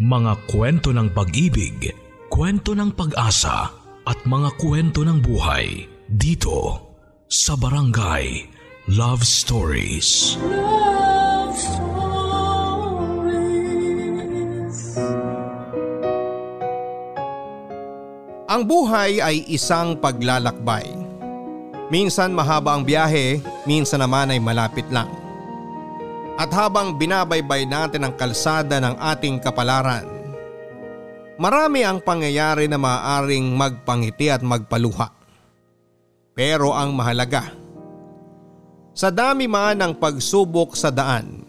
Mga kwento ng pag-ibig, kwento ng pag-asa at mga kwento ng buhay dito sa Barangay Love Stories. Love Stories. Ang buhay ay isang paglalakbay. Minsan mahaba ang biyahe, minsan naman ay malapit lang. At habang binabaybay natin ang kalsada ng ating kapalaran, marami ang pangyayari na maaaring magpangiti at magpaluha. Pero ang mahalaga, sa dami man ng pagsubok sa daan,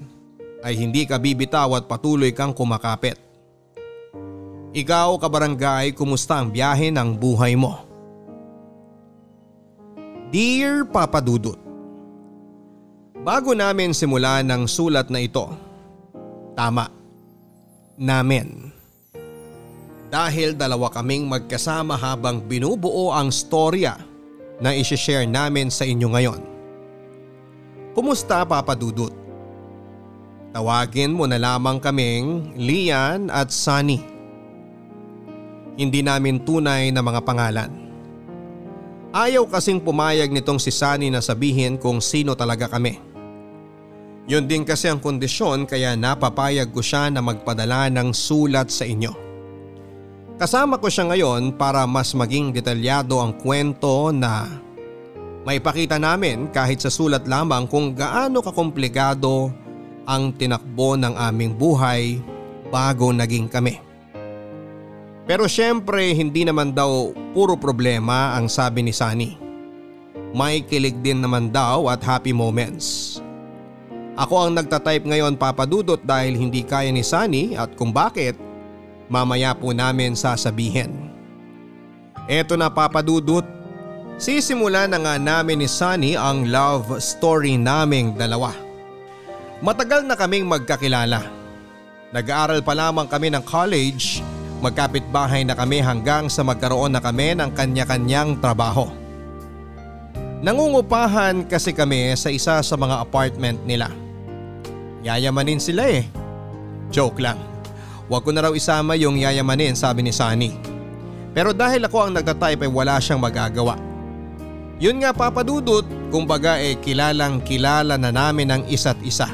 ay hindi ka bibitaw at patuloy kang kumakapit. Ikaw kabarangay, kumusta ang biyahe ng buhay mo? Dear Papa Dudut, Bago namin simulan ng sulat na ito, tama, namin. Dahil dalawa kaming magkasama habang binubuo ang storya na isishare namin sa inyo ngayon. Kumusta Papa Dudut? Tawagin mo na lamang kaming Lian at Sunny. Hindi namin tunay na mga pangalan. Ayaw kasing pumayag nitong si Sunny na sabihin kung sino talaga kami. Yun din kasi ang kondisyon kaya napapayag ko siya na magpadala ng sulat sa inyo. Kasama ko siya ngayon para mas maging detalyado ang kwento na maipakita namin kahit sa sulat lamang kung gaano kakomplikado ang tinakbo ng aming buhay bago naging kami. Pero syempre hindi naman daw puro problema ang sabi ni Sunny. May kilig din naman daw at happy moments. Ako ang nagtatype ngayon papadudot dahil hindi kaya ni Sunny at kung bakit, mamaya po namin sasabihin. Eto na papadudot, sisimula na nga namin ni Sunny ang love story naming dalawa. Matagal na kaming magkakilala. Nag-aaral pa lamang kami ng college, magkapit bahay na kami hanggang sa magkaroon na kami ng kanya-kanyang trabaho. Nangungupahan kasi kami sa isa sa mga apartment nila. Yayamanin sila eh. Joke lang. Huwag ko na raw isama yung yayamanin sabi ni Sunny. Pero dahil ako ang nagtatype ay wala siyang magagawa. Yun nga papadudot, kumbaga eh kilalang kilala na namin ang isa't isa.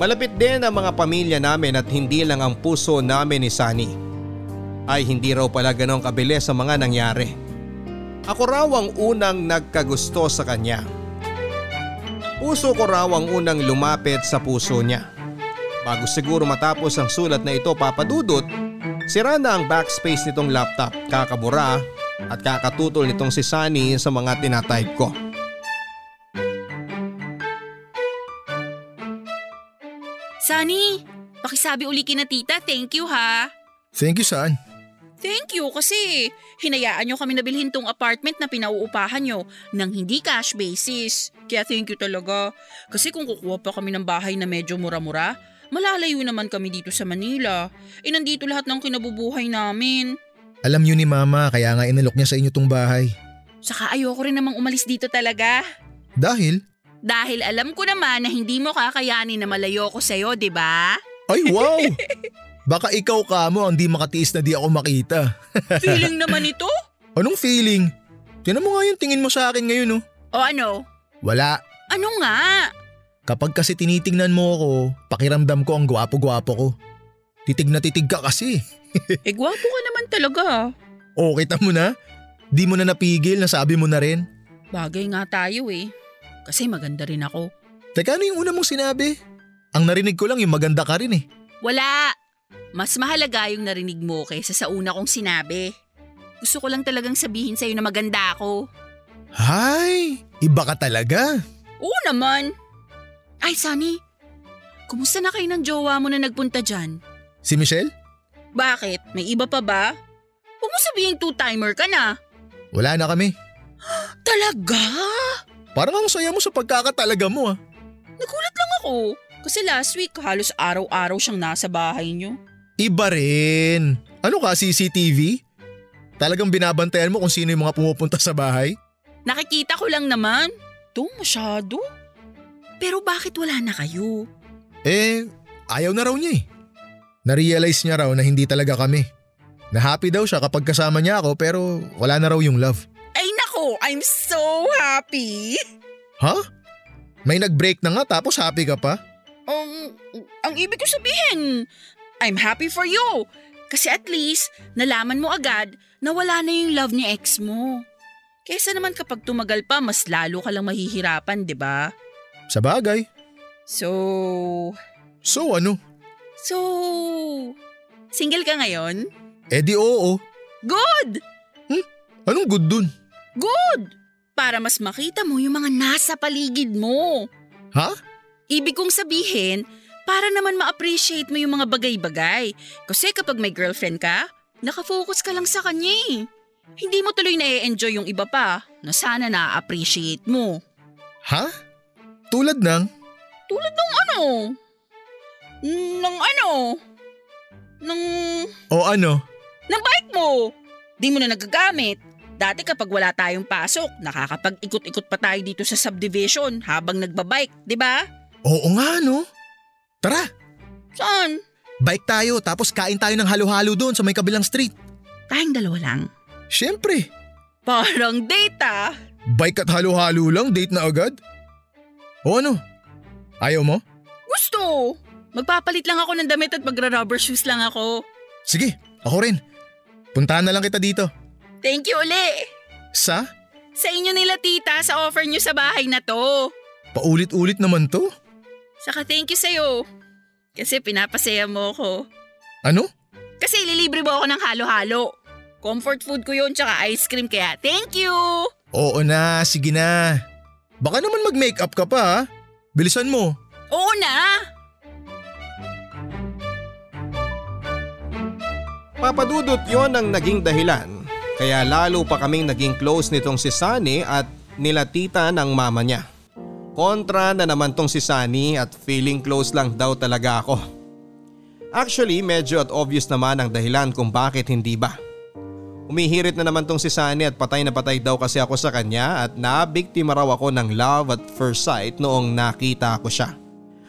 Malapit din ang mga pamilya namin at hindi lang ang puso namin ni Sunny. Ay hindi raw pala ganong kabilis sa mga nangyari. Ako raw ang unang nagkagusto sa kanya. Puso ko raw ang unang lumapit sa puso niya. Bago siguro matapos ang sulat na ito papadudot, sira na ang backspace nitong laptop, kakabura at kakatutol nitong si Sunny sa mga tinatype ko. Sunny, pakisabi uli kina tita, thank you ha. Thank you, San. Thank you kasi hinayaan nyo kami nabilhin tong apartment na pinauupahan nyo nang hindi cash basis. Kaya thank you talaga. Kasi kung kukuha pa kami ng bahay na medyo mura-mura, malalayo naman kami dito sa Manila. E nandito lahat ng kinabubuhay namin. Alam niyo ni Mama kaya nga inalok niya sa inyo tong bahay. Saka ayoko rin namang umalis dito talaga. Dahil? Dahil alam ko naman na hindi mo kakayanin na malayo ko sa'yo, di ba? Ay wow! Baka ikaw ka mo ang di makatiis na di ako makita. Feeling naman ito? Anong feeling? Tinan mo nga yung tingin mo sa akin ngayon oh. O ano? Wala. Ano nga? Kapag kasi tinitingnan mo ako, pakiramdam ko ang gwapo-gwapo ko. Titig na titig ka kasi. eh gwapo ka naman talaga. O kita mo na? Di mo na napigil, nasabi mo na rin. Bagay nga tayo eh. Kasi maganda rin ako. Teka ano yung una mong sinabi? Ang narinig ko lang yung maganda ka rin eh. Wala. Mas mahalaga yung narinig mo kaysa sa una kong sinabi. Gusto ko lang talagang sabihin sa'yo na maganda ako. Hay! Iba ka talaga. Oo naman. Ay, Sunny. Kumusta na kayo ng jowa mo na nagpunta dyan? Si Michelle? Bakit? May iba pa ba? Huwag mo sabihin two-timer ka na. Wala na kami. Talaga? Parang ang saya mo sa pagkakatalaga mo ah. Nagulat lang ako. Kasi last week halos araw-araw siyang nasa bahay niyo. Iba rin. Ano ka, CCTV? Talagang binabantayan mo kung sino yung mga pumupunta sa bahay? Nakikita ko lang naman. To, masyado. Pero bakit wala na kayo? Eh, ayaw na raw niya eh. Na-realize niya raw na hindi talaga kami. Na happy daw siya kapag kasama niya ako pero wala na raw yung love. Ay nako, I'm so happy. Ha? May nag-break na nga tapos happy ka pa? Um, ang ibig ko sabihin, I'm happy for you. Kasi at least, nalaman mo agad na wala na yung love ni ex mo. Kesa naman kapag tumagal pa, mas lalo ka lang mahihirapan, di ba? Sa bagay. So, So ano? so, single ka ngayon? Eh di oo. Good! Anong good dun? Good! Para mas makita mo yung mga nasa paligid mo. Ha? Ibig kong sabihin, para naman ma-appreciate mo yung mga bagay-bagay. Kasi kapag may girlfriend ka, nakafocus ka lang sa kanya eh. Hindi mo tuloy na-enjoy yung iba pa na sana na-appreciate mo. Ha? Tulad ng? Tulad ng ano? Ng ano? Ng... O ano? ng bike mo. Di mo na nagagamit. Dati kapag wala tayong pasok, nakakapag-ikot-ikot pa tayo dito sa subdivision habang nagbabike, di ba? Oo nga no. Tara, Saan? bike tayo tapos kain tayo ng halo-halo doon sa may kabilang street. Tayong dalawa lang. Siyempre, Parang date ah. bike at halo-halo lang, date na agad? O ano? Ayaw mo? Gusto! Magpapalit lang ako ng damit at magra-rubber shoes lang ako. Sige, ako rin. Puntahan na lang kita dito. Thank you uli! Sa? Sa inyo nila tita sa offer nyo sa bahay na to. Paulit-ulit naman to? Saka thank you sa'yo. Kasi pinapasaya mo ko. Ano? Kasi ililibre mo ako ng halo-halo. Comfort food ko yun tsaka ice cream kaya thank you! Oo na, sige na. Baka naman mag-makeup ka pa ha? Bilisan mo. Oo na! Papadudot yon ang naging dahilan kaya lalo pa kaming naging close nitong si Sunny at nila tita ng mama niya. Kontra na naman tong si Sunny at feeling close lang daw talaga ako. Actually medyo at obvious naman ang dahilan kung bakit hindi ba. Umihirit na naman tong si Sunny at patay na patay daw kasi ako sa kanya at nabiktima raw ako ng love at first sight noong nakita ko siya.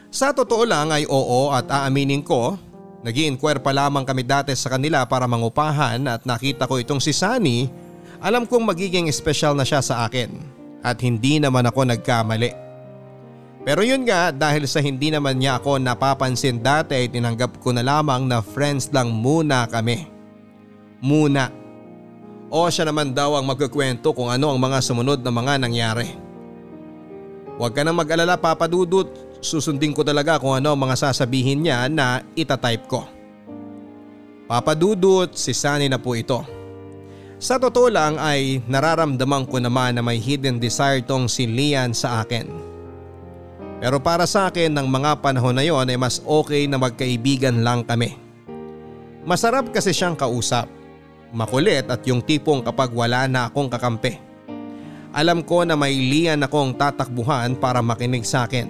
Sa totoo lang ay oo at aaminin ko nag inquire pa lamang kami dati sa kanila para mangupahan at nakita ko itong si Sunny, alam kong magiging espesyal na siya sa akin at hindi naman ako nagkamali. Pero yun nga dahil sa hindi naman niya ako napapansin dati ay tinanggap ko na lamang na friends lang muna kami. Muna. O siya naman daw ang magkukwento kung ano ang mga sumunod na mga nangyari. Huwag ka nang mag-alala Papa Dudut, susundin ko talaga kung ano ang mga sasabihin niya na itatype ko. Papadudot, si Sunny na po ito. Sa totoo lang ay nararamdaman ko naman na may hidden desire tong si Lian sa akin. Pero para sa akin ng mga panahon na yon ay mas okay na magkaibigan lang kami. Masarap kasi siyang kausap. Makulit at yung tipong kapag wala na akong kakampi. Alam ko na may Lian akong tatakbuhan para makinig sa akin.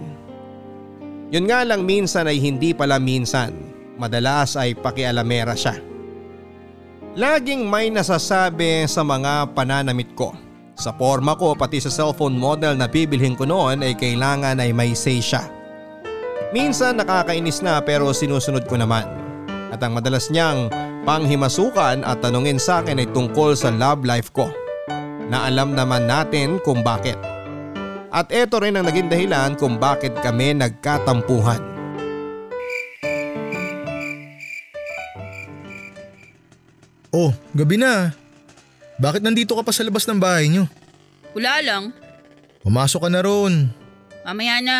Yun nga lang minsan ay hindi pala minsan. Madalas ay pakialamera siya. Laging may nasasabi sa mga pananamit ko. Sa forma ko pati sa cellphone model na bibilhin ko noon ay kailangan ay may say siya. Minsan nakakainis na pero sinusunod ko naman. At ang madalas niyang panghimasukan at tanungin sa akin ay tungkol sa love life ko. Na alam naman natin kung bakit. At ito rin ang naging dahilan kung bakit kami nagkatampuhan. Oh, gabi na. Bakit nandito ka pa sa labas ng bahay niyo? Wala lang. Pumasok ka na ron. Mamaya na.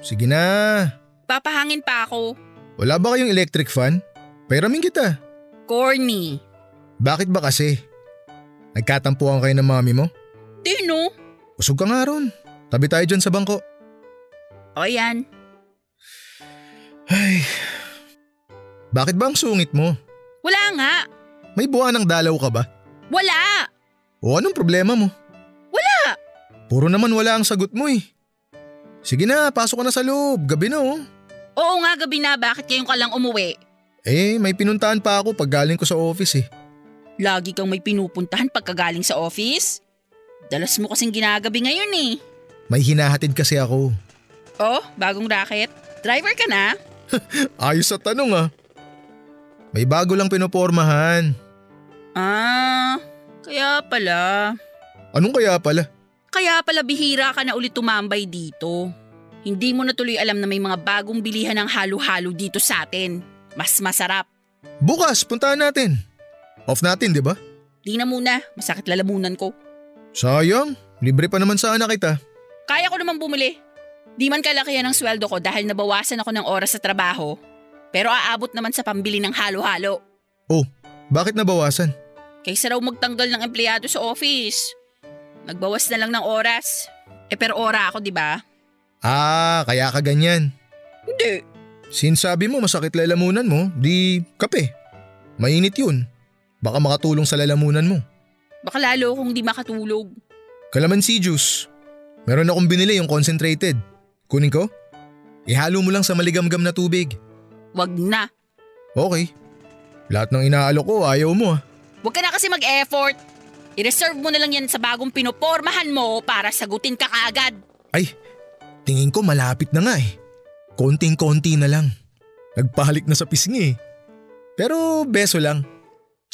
Sige na. Papahangin pa ako. Wala ba kayong electric fan? Pairamin kita. Corny. Bakit ba kasi? Nagkatampuhan kayo ng mami mo? Tino? Usog ka nga ron. Tabi tayo dyan sa bangko. O yan. Ay. Bakit ba ang sungit mo? Wala nga. May buwan ng dalaw ka ba? Wala. O anong problema mo? Wala. Puro naman wala ang sagot mo eh. Sige na, pasok ka na sa loob. Gabi na oh. Oo nga gabi na bakit kayong ka lang umuwi? Eh, may pinuntahan pa ako pag galing ko sa office eh. Lagi kang may pinupuntahan pagkagaling sa office? Dalas mo kasing ginagabi ngayon eh. May hinahatid kasi ako. Oh, bagong racket? Driver ka na? Ayos sa tanong ah. May bago lang pinopormahan. Ah, kaya pala. Anong kaya pala? Kaya pala bihira ka na ulit tumambay dito. Hindi mo na tuloy alam na may mga bagong bilihan ng halo-halo dito sa atin. Mas masarap. Bukas, puntahan natin. Off natin, di ba? Di na muna, masakit lalamunan ko. Sayang, libre pa naman sana kita. Kaya ko naman bumili. Di man kalakihan ng sweldo ko dahil nabawasan ako ng oras sa trabaho. Pero aabot naman sa pambili ng halo-halo. Oh, bakit nabawasan? Kaysa raw magtanggal ng empleyado sa office. Nagbawas na lang ng oras. Eh pero ora ako, di ba? Ah, kaya ka ganyan. Hindi. Sinsabi mo masakit lalamunan mo, di kape. Mainit yun. Baka makatulong sa lalamunan mo. Baka lalo kung di makatulog. Kalamansi juice. Meron akong binili yung concentrated. Kunin ko? Ihalo mo lang sa maligamgam na tubig. Wag na. Okay. Lahat ng inaalok ko ayaw mo ah. Huwag ka na kasi mag-effort. I-reserve mo na lang yan sa bagong pinopormahan mo para sagutin ka kaagad. Ay, tingin ko malapit na nga eh. Konting-konti na lang. Nagpahalik na sa pisngi eh. Pero beso lang.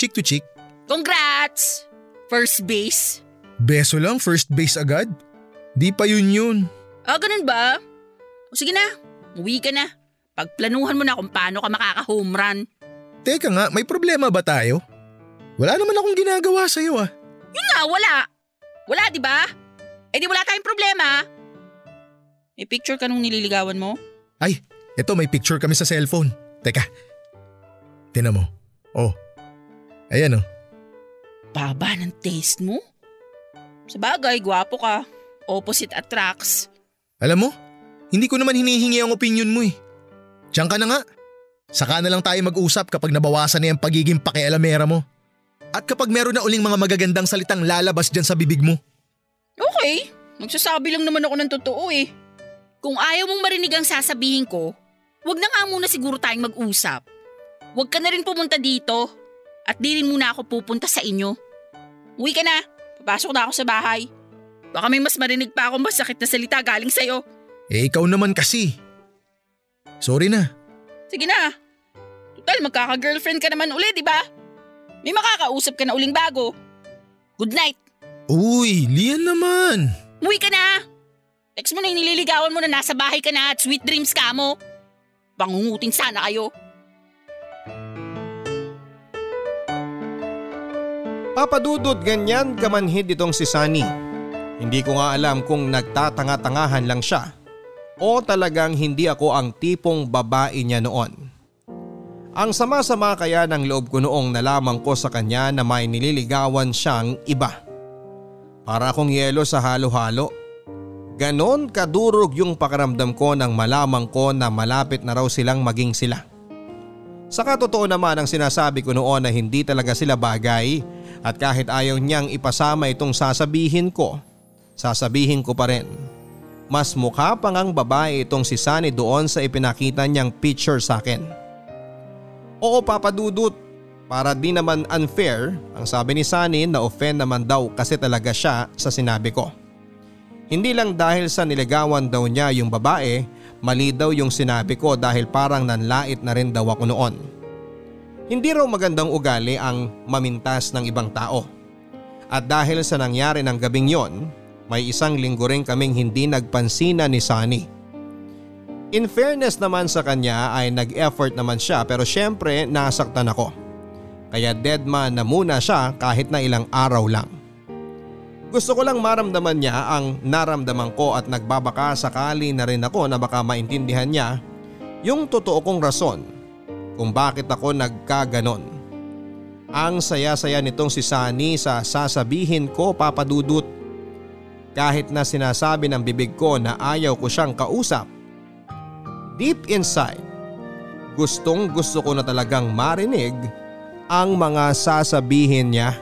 Chick to chick. Congrats! First base. Beso lang, first base agad? Di pa yun yun. Ah, ganun ba? O sige na, uwi ka na. Pagplanuhan mo na kung paano ka makaka-home run. Teka nga, may problema ba tayo? Wala naman akong ginagawa sa'yo ah. Yun nga, wala. Wala, di ba? Eh di wala tayong problema. May picture ka nung nililigawan mo? Ay, eto may picture kami sa cellphone. Teka. Tinan mo. Oh. Ayan oh. Baba ng taste mo? Sa bagay, gwapo ka. Opposite attracts. Alam mo, hindi ko naman hinihingi ang opinion mo eh. Diyan ka na nga. Saka na lang tayo mag-usap kapag nabawasan na yung pagiging pakialamera mo. At kapag meron na uling mga magagandang salitang lalabas dyan sa bibig mo. Okay, nagsasabi lang naman ako ng totoo eh. Kung ayaw mong marinig ang sasabihin ko, wag na nga muna siguro tayong mag-usap. Huwag ka na rin pumunta dito at di rin muna ako pupunta sa inyo. Uwi ka na, papasok na ako sa bahay. Baka may mas marinig pa akong masakit na salita galing sa'yo. Eh ikaw naman kasi. Sorry na. Sige na. Total, magkaka-girlfriend ka naman uli, di ba? May makakausap ka na uling bago. Good night. Uy, Lian naman. Umuwi ka na. Text mo na yung nililigawan mo na nasa bahay ka na at sweet dreams ka mo. Pangungutin sana kayo. Papadudod ganyan kamanhid itong si Sunny. Hindi ko nga alam kung nagtatanga-tangahan lang siya o talagang hindi ako ang tipong babae niya noon. Ang sama-sama kaya ng loob ko noong nalaman ko sa kanya na may nililigawan siyang iba. Para akong yelo sa halo-halo. Ganon kadurog yung pakaramdam ko nang malaman ko na malapit na raw silang maging sila. Sa katotoo naman ang sinasabi ko noon na hindi talaga sila bagay at kahit ayaw niyang ipasama itong sasabihin ko, sasabihin ko pa rin. Mas mukha pang ang babae itong si Sunny doon sa ipinakita niyang picture sa akin. Oo papadudot, para di naman unfair, ang sabi ni Sunny na offend naman daw kasi talaga siya sa sinabi ko. Hindi lang dahil sa niligawan daw niya yung babae, mali daw yung sinabi ko dahil parang nanlait na rin daw ako noon. Hindi raw magandang ugali ang mamintas ng ibang tao. At dahil sa nangyari ng gabing yon, may isang linggo rin kaming hindi nagpansina ni Sunny. In fairness naman sa kanya ay nag-effort naman siya pero syempre nasaktan ako. Kaya dead man na muna siya kahit na ilang araw lang. Gusto ko lang maramdaman niya ang naramdaman ko at nagbabaka sakali na rin ako na baka maintindihan niya yung totoo kong rason kung bakit ako nagkaganon. Ang saya-saya nitong si Sunny sa sasabihin ko papadudot. Kahit na sinasabi ng bibig ko na ayaw ko siyang kausap. Deep inside, gustong gusto ko na talagang marinig ang mga sasabihin niya.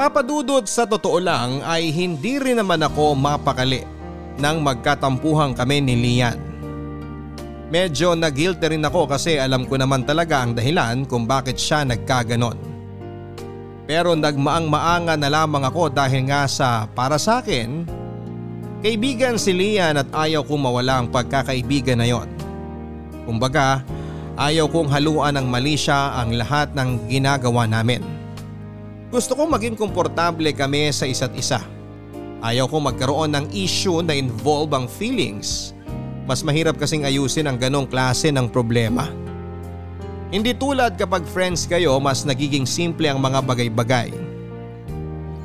Papadudot sa totoo lang ay hindi rin naman ako mapakali nang magkatampuhan kami ni Lian. Medyo nagilty rin ako kasi alam ko naman talaga ang dahilan kung bakit siya nagkaganon. Pero nagmaang-maanga na lamang ako dahil nga sa para sa akin, kaibigan si Lian at ayaw kong mawala ang pagkakaibigan na yon. Kumbaga, Ayaw kong haluan ng mali siya ang lahat ng ginagawa namin. Gusto kong maging komportable kami sa isa't isa. Ayaw kong magkaroon ng issue na involve ang feelings. Mas mahirap kasing ayusin ang ganong klase ng problema. Hindi tulad kapag friends kayo mas nagiging simple ang mga bagay-bagay.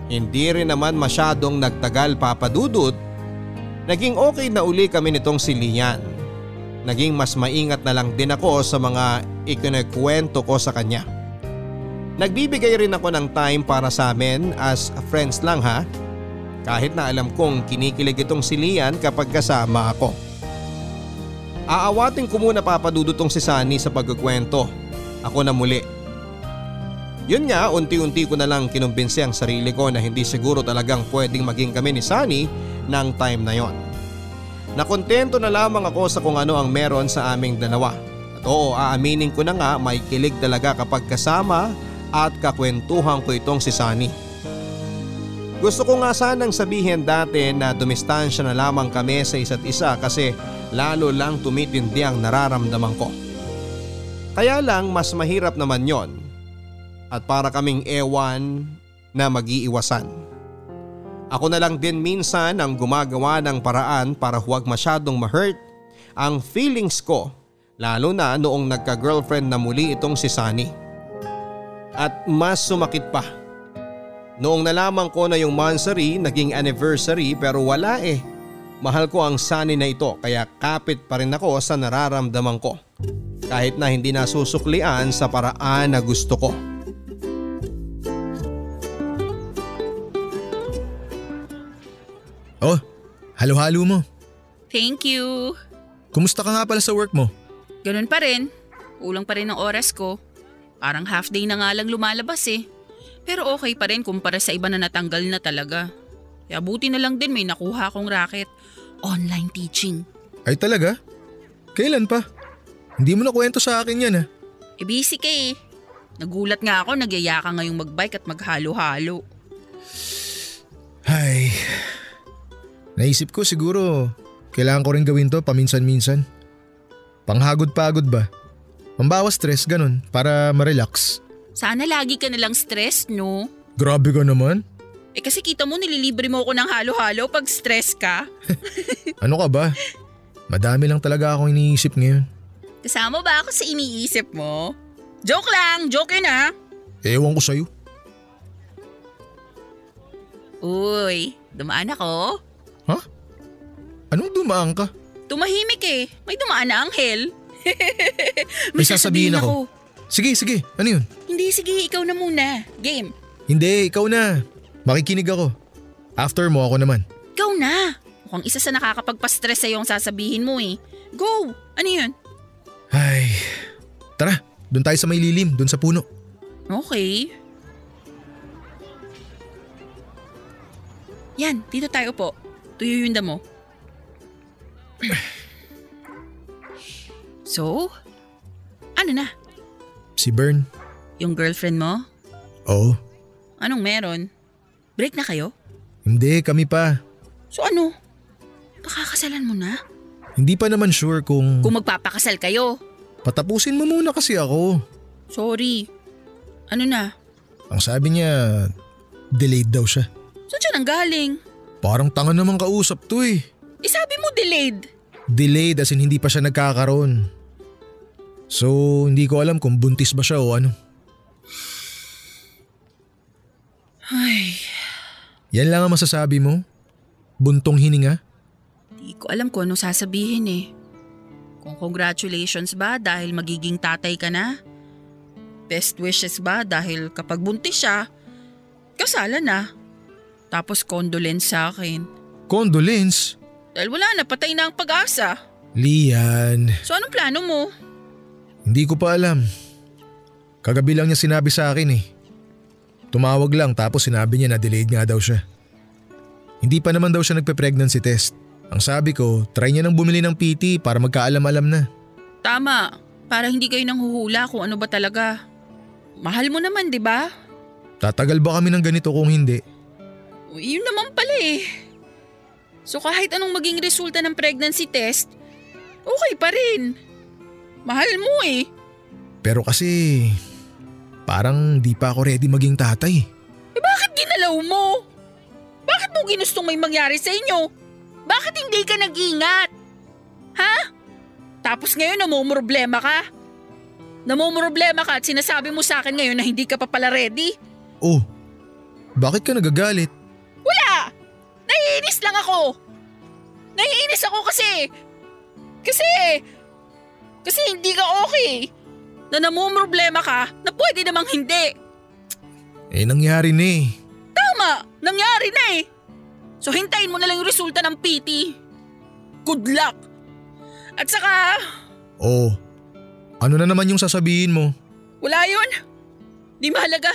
Hindi rin naman masyadong nagtagal papadudot. Naging okay na uli kami nitong si Lian. Naging mas maingat na lang din ako sa mga ikinikwento ko sa kanya. Nagbibigay rin ako ng time para sa amin as friends lang ha. Kahit na alam kong kinikilig itong si Lian kapag kasama ako. Aawatin ko muna papadudutong si Sunny sa pagkukwento. Ako na muli. Yun nga, unti-unti ko na lang kinumbinsi ang sarili ko na hindi siguro talagang pwedeng maging kami ni Sunny ng time na yon. Nakontento na lamang ako sa kung ano ang meron sa aming dalawa. At oo, aaminin ko na nga may kilig talaga kapag kasama at kakwentuhan ko itong si Sunny. Gusto ko nga sanang sabihin dati na dumistansya na lamang kami sa isa't isa kasi lalo lang tumitindi ang nararamdaman ko. Kaya lang mas mahirap naman yon at para kaming ewan na mag-iiwasan. Ako na lang din minsan ang gumagawa ng paraan para huwag masyadong ma-hurt ang feelings ko lalo na noong nagka-girlfriend na muli itong si Sunny. At mas sumakit pa. Noong nalaman ko na yung monthsary naging anniversary pero wala eh. Mahal ko ang Sunny na ito kaya kapit pa rin ako sa nararamdaman ko. Kahit na hindi nasusuklian sa paraan na gusto ko. Oh, halo-halo mo. Thank you. Kumusta ka nga pala sa work mo? Ganun pa rin. Ulang pa rin ang oras ko. Parang half day na nga lang lumalabas eh. Pero okay pa rin kumpara sa iba na natanggal na talaga. Kaya buti na lang din may nakuha akong racket. Online teaching. Ay talaga? Kailan pa? Hindi mo na kwento sa akin yan ah. E busy ka eh. Nagulat nga ako nagyaya ka ngayong magbike at maghalo-halo. Ay, naisip ko siguro kailangan ko rin gawin to paminsan-minsan. Panghagod-pagod ba? Pambawas stress ganun para ma-relax. Sana lagi ka nalang stressed, no? Grabe ka naman. Eh kasi kita mo nililibre mo ako ng halo-halo pag stress ka. Ano ka ba? Madami lang talaga akong iniisip ngayon. Kasama ba ako sa iniisip mo? Joke lang, joke yun ha. Ewan ko sa'yo. Uy, dumaan ako. Ha? Anong dumaan ka? Tumahimik eh. May dumaan na anghel. May sasabihin ako. Sige, sige. Ano yun? Hindi, sige, ikaw na muna. Game. Hindi, ikaw na. Makikinig ako. After mo ako naman. Ikaw na. Mukhang isa sa nakakapagpa-stress sa'yo ang sasabihin mo eh. Go! Ano yun? Ay. Tara, doon tayo sa may lilim, doon sa puno. Okay. Yan, dito tayo po. Tuyo yung damo. so, ano na? Si Bern. Yung girlfriend mo? Oo. Anong meron? Break na kayo? Hindi, kami pa. So ano? Pakakasalan mo na? Hindi pa naman sure kung... Kung magpapakasal kayo. Patapusin mo muna kasi ako. Sorry. Ano na? Ang sabi niya, delayed daw siya. Saan siya nanggaling? Parang tanga naman kausap to eh. Eh sabi mo delayed. Delayed as in hindi pa siya nagkakaroon. So, hindi ko alam kung buntis ba siya o ano. Ay, Yan lang ang masasabi mo? Buntong hininga? di ko alam kung ano sasabihin eh. Kung congratulations ba dahil magiging tatay ka na? Best wishes ba dahil kapag buntis siya, kasalan na. Tapos condolence sa akin. Condolence? Dahil wala na, patay na ang pag-asa. Lian, So anong plano mo? hindi ko pa alam. Kagabi lang niya sinabi sa akin eh. Tumawag lang tapos sinabi niya na delayed nga daw siya. Hindi pa naman daw siya nagpe-pregnancy test. Ang sabi ko, try niya nang bumili ng PT para magkaalam-alam na. Tama, para hindi kayo nang huhula kung ano ba talaga. Mahal mo naman, di ba? Tatagal ba kami ng ganito kung hindi? Yun naman pala eh. So kahit anong maging resulta ng pregnancy test, okay pa rin. Mahal mo eh. Pero kasi parang di pa ako ready maging tatay. Eh bakit ginalaw mo? Bakit mo ginustong may mangyari sa inyo? Bakit hindi ka nag-ingat? Ha? Tapos ngayon namumroblema ka? Namumroblema ka at sinasabi mo sa akin ngayon na hindi ka pa pala ready? Oh, bakit ka nagagalit? Wala! Naiinis lang ako! Naiinis ako kasi... Kasi... Kasi hindi ka okay. Na namumroblema ka na pwede namang hindi. Eh nangyari na eh. Tama! Nangyari na eh! So hintayin mo na lang yung resulta ng PT. Good luck! At saka, Oh, ano na naman yung sasabihin mo? wala yun. Di mahalaga.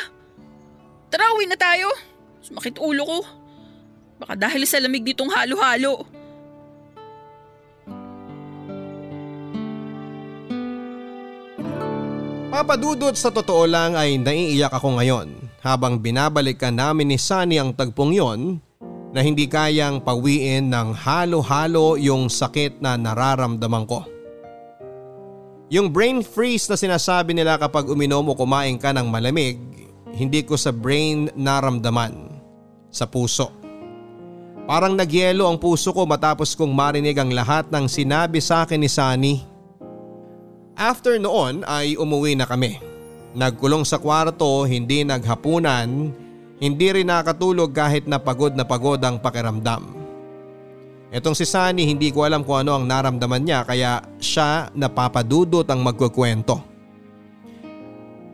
Tara, uwi na tayo. Sumakit ulo ko. Baka dahil sa lamig ditong halo-halo. Papadudot sa totoo lang ay naiiyak ako ngayon habang binabalikan namin ni Sunny ang tagpong yon na hindi kayang pawiin ng halo-halo yung sakit na nararamdaman ko. Yung brain freeze na sinasabi nila kapag uminom o kumain ka ng malamig, hindi ko sa brain naramdaman, sa puso. Parang nagyelo ang puso ko matapos kong marinig ang lahat ng sinabi sa akin ni Sunny. After noon ay umuwi na kami. Nagkulong sa kwarto, hindi naghapunan, hindi rin nakatulog kahit na pagod na pagod ang pakiramdam. Etong si Sunny hindi ko alam kung ano ang naramdaman niya kaya siya napapadudot ang magkukwento.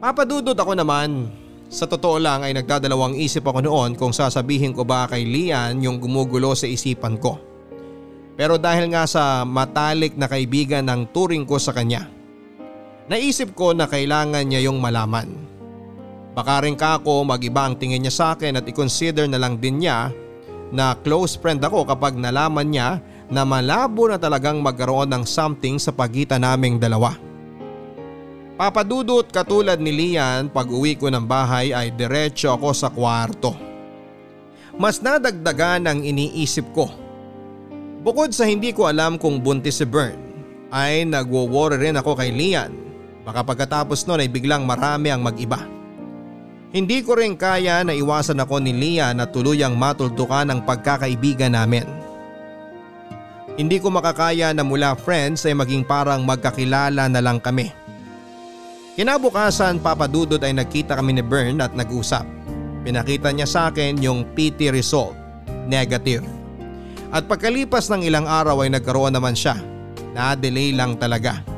Papadudot ako naman. Sa totoo lang ay nagdadalawang isip ako noon kung sasabihin ko ba kay Lian yung gumugulo sa isipan ko. Pero dahil nga sa matalik na kaibigan ng turing ko sa kanya, naisip ko na kailangan niya yung malaman. Baka rin ka ako mag-iba ang tingin niya sa akin at i-consider na lang din niya na close friend ako kapag nalaman niya na malabo na talagang magkaroon ng something sa pagitan naming dalawa. Papadudot katulad ni Lian pag uwi ko ng bahay ay diretso ako sa kwarto. Mas nadagdagan ang iniisip ko. Bukod sa hindi ko alam kung buntis si Bern, ay nagwo-worry rin ako kay Lian. Baka pagkatapos nun ay biglang marami ang mag-iba. Hindi ko rin kaya na iwasan ako ni Lian na tuluyang matultukan ang pagkakaibigan namin. Hindi ko makakaya na mula friends ay maging parang magkakilala na lang kami. Kinabukasan papadudod ay nagkita kami ni Bern at nag-usap. Pinakita niya sa akin yung PT result, negative. At pagkalipas ng ilang araw ay nagkaroon naman siya. Na-delay lang talaga.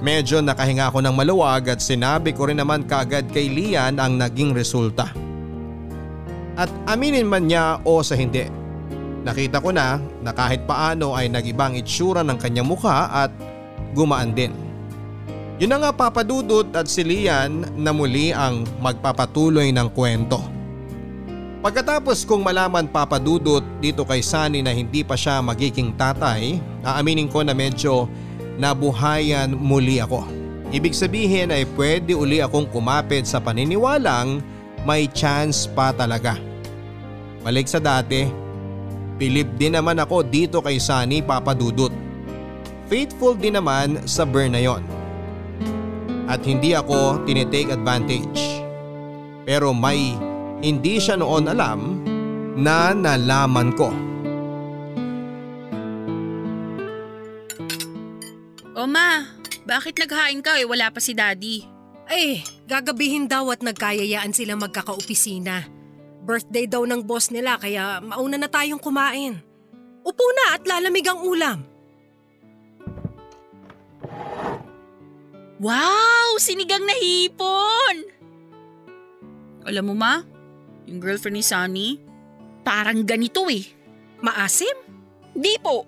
Medyo nakahinga ako ng maluwag at sinabi ko rin naman kaagad kay Lian ang naging resulta. At aminin man niya o sa hindi. Nakita ko na na kahit paano ay nagibang itsura ng kanyang mukha at gumaan din. Yun na nga papadudot at si Lian na muli ang magpapatuloy ng kwento. Pagkatapos kong malaman papadudot dito kay Sunny na hindi pa siya magiging tatay, aaminin ko na medyo nabuhayan muli ako. Ibig sabihin ay pwede uli akong kumapit sa paniniwalang may chance pa talaga. Balik sa dati, pilip din naman ako dito kay Sunny papadudot. Faithful din naman sa burn na yon. At hindi ako tinitake advantage. Pero may hindi siya noon alam na nalaman ko. O ma, bakit naghain ka eh wala pa si daddy? Ay, gagabihin daw at nagkayayaan sila magkakaopisina. Birthday daw ng boss nila kaya mauna na tayong kumain. Upo na at lalamig ang ulam. Wow! Sinigang na hipon! Alam mo ma, yung girlfriend ni Sunny, parang ganito eh. Maasim? Di po.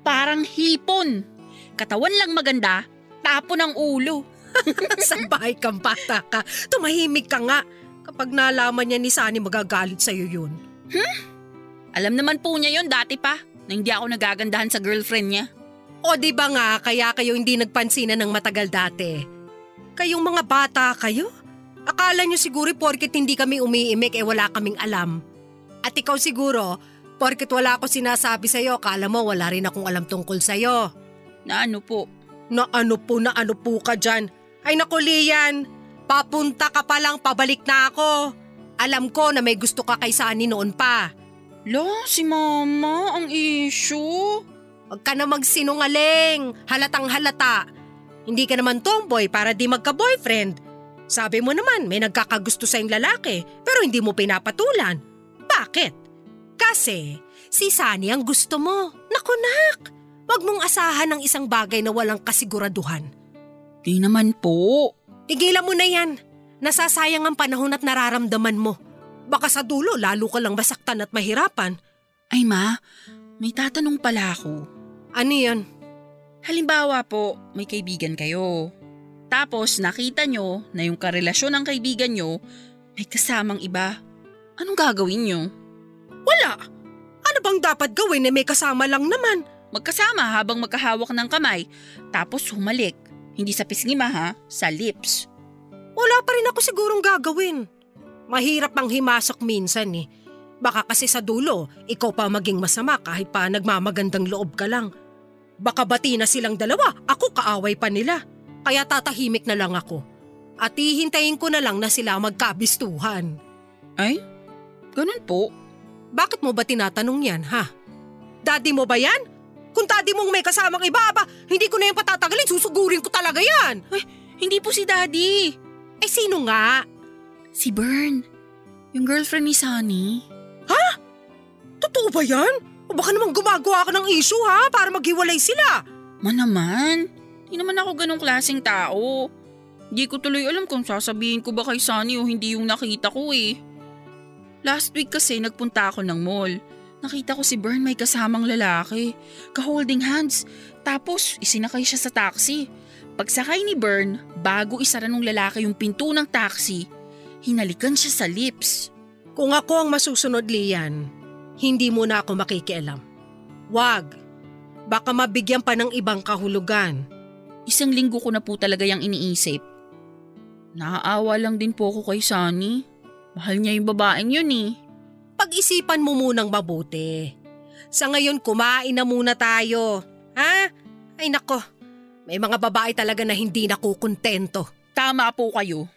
Parang hipon. Katawan lang maganda, tapo ng ulo. Sa bahay kang bata ka. Tumahimik ka nga. Kapag nalaman niya ni Sunny magagalit sa'yo yun. Alam naman po niya yon dati pa, na hindi ako nagagandahan sa girlfriend niya. O di ba nga kaya kayo hindi nagpansinan ng matagal dati? Kayong mga bata kayo? Akala niyo siguro porket hindi kami umiimik eh wala kaming alam. At ikaw siguro, porket wala ako sinasabi sa'yo, akala mo wala rin akong alam tungkol sa'yo. Na ano po? Na ano po na ano po ka dyan? Ay naku Lian, papunta ka pa lang pabalik na ako. Alam ko na may gusto ka kay Sunny noon pa. Lo, si mama, ang issue. Huwag ka na magsinungaling, halatang halata. Hindi ka naman tomboy para di magka-boyfriend. Sabi mo naman may nagkakagusto sa lalaki pero hindi mo pinapatulan. Bakit? Kasi si Sunny ang gusto mo. Naku nak, wag mong asahan ng isang bagay na walang kasiguraduhan. Di naman po. Tigilan mo na yan. Nasasayang ang panahon at nararamdaman mo. Baka sa dulo lalo ka lang masaktan at mahirapan. Ay ma, may tatanong pala ako. Ano yan? Halimbawa po, may kaibigan kayo. Tapos nakita nyo na yung karelasyon ng kaibigan nyo may kasamang iba. Anong gagawin nyo? Wala. Ano bang dapat gawin na may kasama lang naman? Magkasama habang magkahawak ng kamay, tapos humalik. Hindi sa pisngi ha, sa lips. Wala pa rin ako sigurong gagawin. Mahirap ang himasok minsan eh. Baka kasi sa dulo, ikaw pa maging masama kahit pa nagmamagandang loob ka lang. Baka bati na silang dalawa, ako kaaway pa nila. Kaya tatahimik na lang ako. At hihintayin ko na lang na sila magkabistuhan. Ay, ganun po. Bakit mo ba tinatanong yan, ha? Daddy mo ba yan? Kung daddy mong may kasamang iba, ba, hindi ko na yung patatagalin, susugurin ko talaga yan. Ay, hindi po si daddy. Eh sino nga? Si Bern. Yung girlfriend ni Sunny. Totoo ba yan? O baka naman gumagawa ka ng issue ha para maghiwalay sila. Ma naman, hindi naman ako ganong klaseng tao. Hindi ko tuloy alam kung sasabihin ko ba kay Sunny o hindi yung nakita ko eh. Last week kasi nagpunta ako ng mall. Nakita ko si Bern may kasamang lalaki. Ka-holding hands. Tapos isinakay siya sa taxi. Pagsakay ni Bern, bago isara ng lalaki yung pinto ng taxi, hinalikan siya sa lips. Kung ako ang masusunod, Lian, hindi mo na ako makikialam. Wag. Baka mabigyan pa ng ibang kahulugan. Isang linggo ko na po talaga yung iniisip. Naaawa lang din po ako kay Sunny. Mahal niya yung babaeng yun eh. Pag-isipan mo munang mabuti. Sa ngayon, kumain na muna tayo. Ha? Ay nako, may mga babae talaga na hindi nakukontento. Tama po kayo.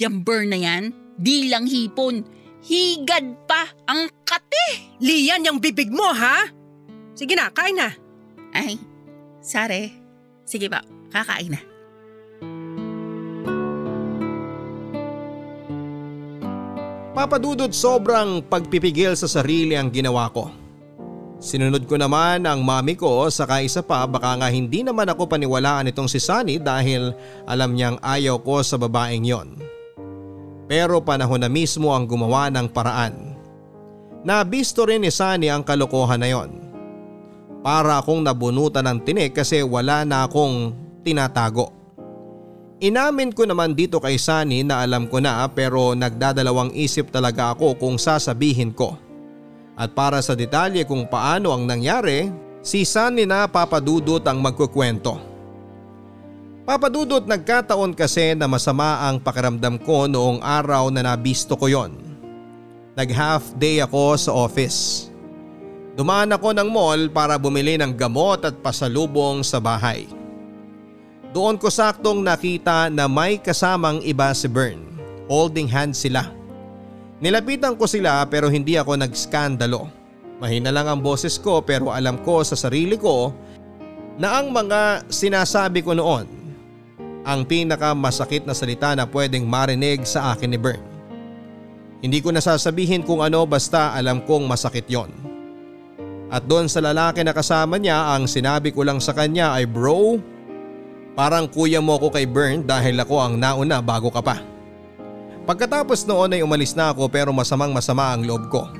Yung burn na yan, di lang hipon. Higad pa ang kate. Lian, yung bibig mo ha? Sige na, kain na. Ay, sare. Sige ba, kakain na. Papadudod sobrang pagpipigil sa sarili ang ginawa ko. Sinunod ko naman ang mami ko saka isa pa baka nga hindi naman ako paniwalaan itong si Sunny dahil alam niyang ayaw ko sa babaeng yon. Pero panahon na mismo ang gumawa ng paraan. Nabisto rin ni Sunny ang kalokohan na yon. Para akong nabunutan ng tinik kasi wala na akong tinatago. Inamin ko naman dito kay Sunny na alam ko na pero nagdadalawang isip talaga ako kung sasabihin ko. At para sa detalye kung paano ang nangyari, si Sunny na papadudot ang magkukwento. Papadudot nagkataon kasi na masama ang pakiramdam ko noong araw na nabisto ko yon. Nag half day ako sa office. Dumaan ako ng mall para bumili ng gamot at pasalubong sa bahay. Doon ko saktong nakita na may kasamang iba si Bern. Holding hands sila. Nilapitan ko sila pero hindi ako nagskandalo. Mahina lang ang boses ko pero alam ko sa sarili ko na ang mga sinasabi ko noon ang pinaka masakit na salita na pwedeng marinig sa akin ni Bern. Hindi ko nasasabihin kung ano basta alam kong masakit yon. At doon sa lalaki na kasama niya ang sinabi ko lang sa kanya ay bro, parang kuya mo ako kay Bern dahil ako ang nauna bago ka pa. Pagkatapos noon ay umalis na ako pero masamang masama ang loob ko.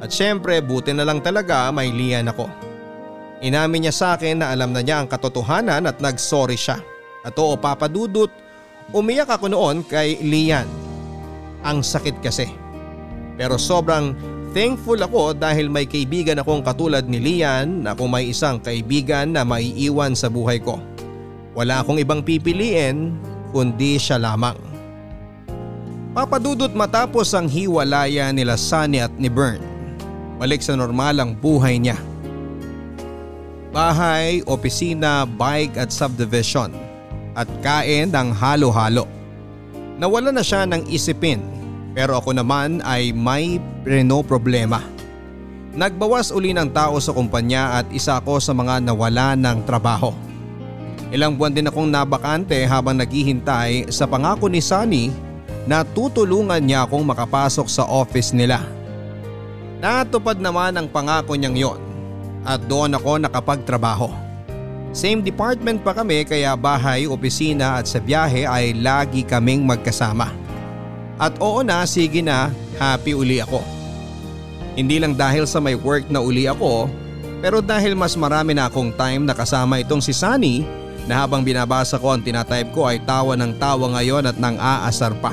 At syempre buti na lang talaga may liyan ako. Inamin niya sa akin na alam na niya ang katotohanan at nagsorry siya. At oo papadudot, umiyak ako noon kay Lian. Ang sakit kasi. Pero sobrang thankful ako dahil may kaibigan akong katulad ni Lian na kung may isang kaibigan na maiiwan sa buhay ko. Wala akong ibang pipiliin kundi siya lamang. Papadudot matapos ang hiwalayan nila Sunny at ni Bern. Balik sa normal ang buhay niya. Bahay, opisina, bike at subdivision. at kain ng halo-halo. Nawala na siya ng isipin pero ako naman ay may reno problema. Nagbawas uli ng tao sa kumpanya at isa ako sa mga nawala ng trabaho. Ilang buwan din akong nabakante habang naghihintay sa pangako ni Sunny na tutulungan niya akong makapasok sa office nila. Natupad naman ang pangako niyang yon at doon ako nakapagtrabaho. Same department pa kami kaya bahay, opisina at sa biyahe ay lagi kaming magkasama. At oo na sige na happy uli ako. Hindi lang dahil sa may work na uli ako pero dahil mas marami na akong time na kasama itong si Sunny na habang binabasa ko ang tinatype ko ay tawa ng tawa ngayon at nang aasar pa.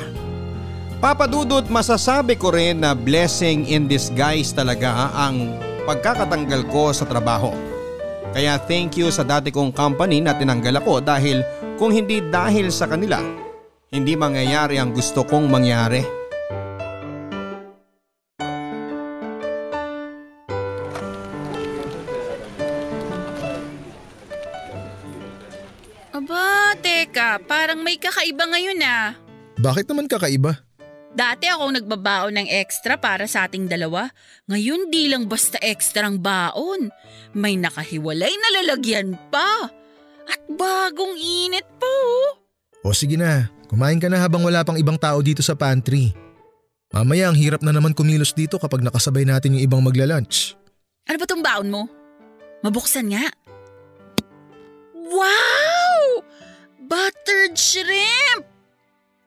Papadudot masasabi ko rin na blessing in disguise talaga ang pagkakatanggal ko sa trabaho. Kaya thank you sa dati kong company na tinanggal ako dahil kung hindi dahil sa kanila, hindi mangyayari ang gusto kong mangyari. Parang may kakaiba ngayon ah. Bakit naman kakaiba? Dati ako nagbabaon ng extra para sa ating dalawa. Ngayon di lang basta extra ang baon. May nakahiwalay na lalagyan pa. At bagong init po. O sige na, kumain ka na habang wala pang ibang tao dito sa pantry. Mamaya ang hirap na naman kumilos dito kapag nakasabay natin yung ibang magla-lunch. Ano ba tong baon mo? Mabuksan nga. Wow! Buttered shrimp!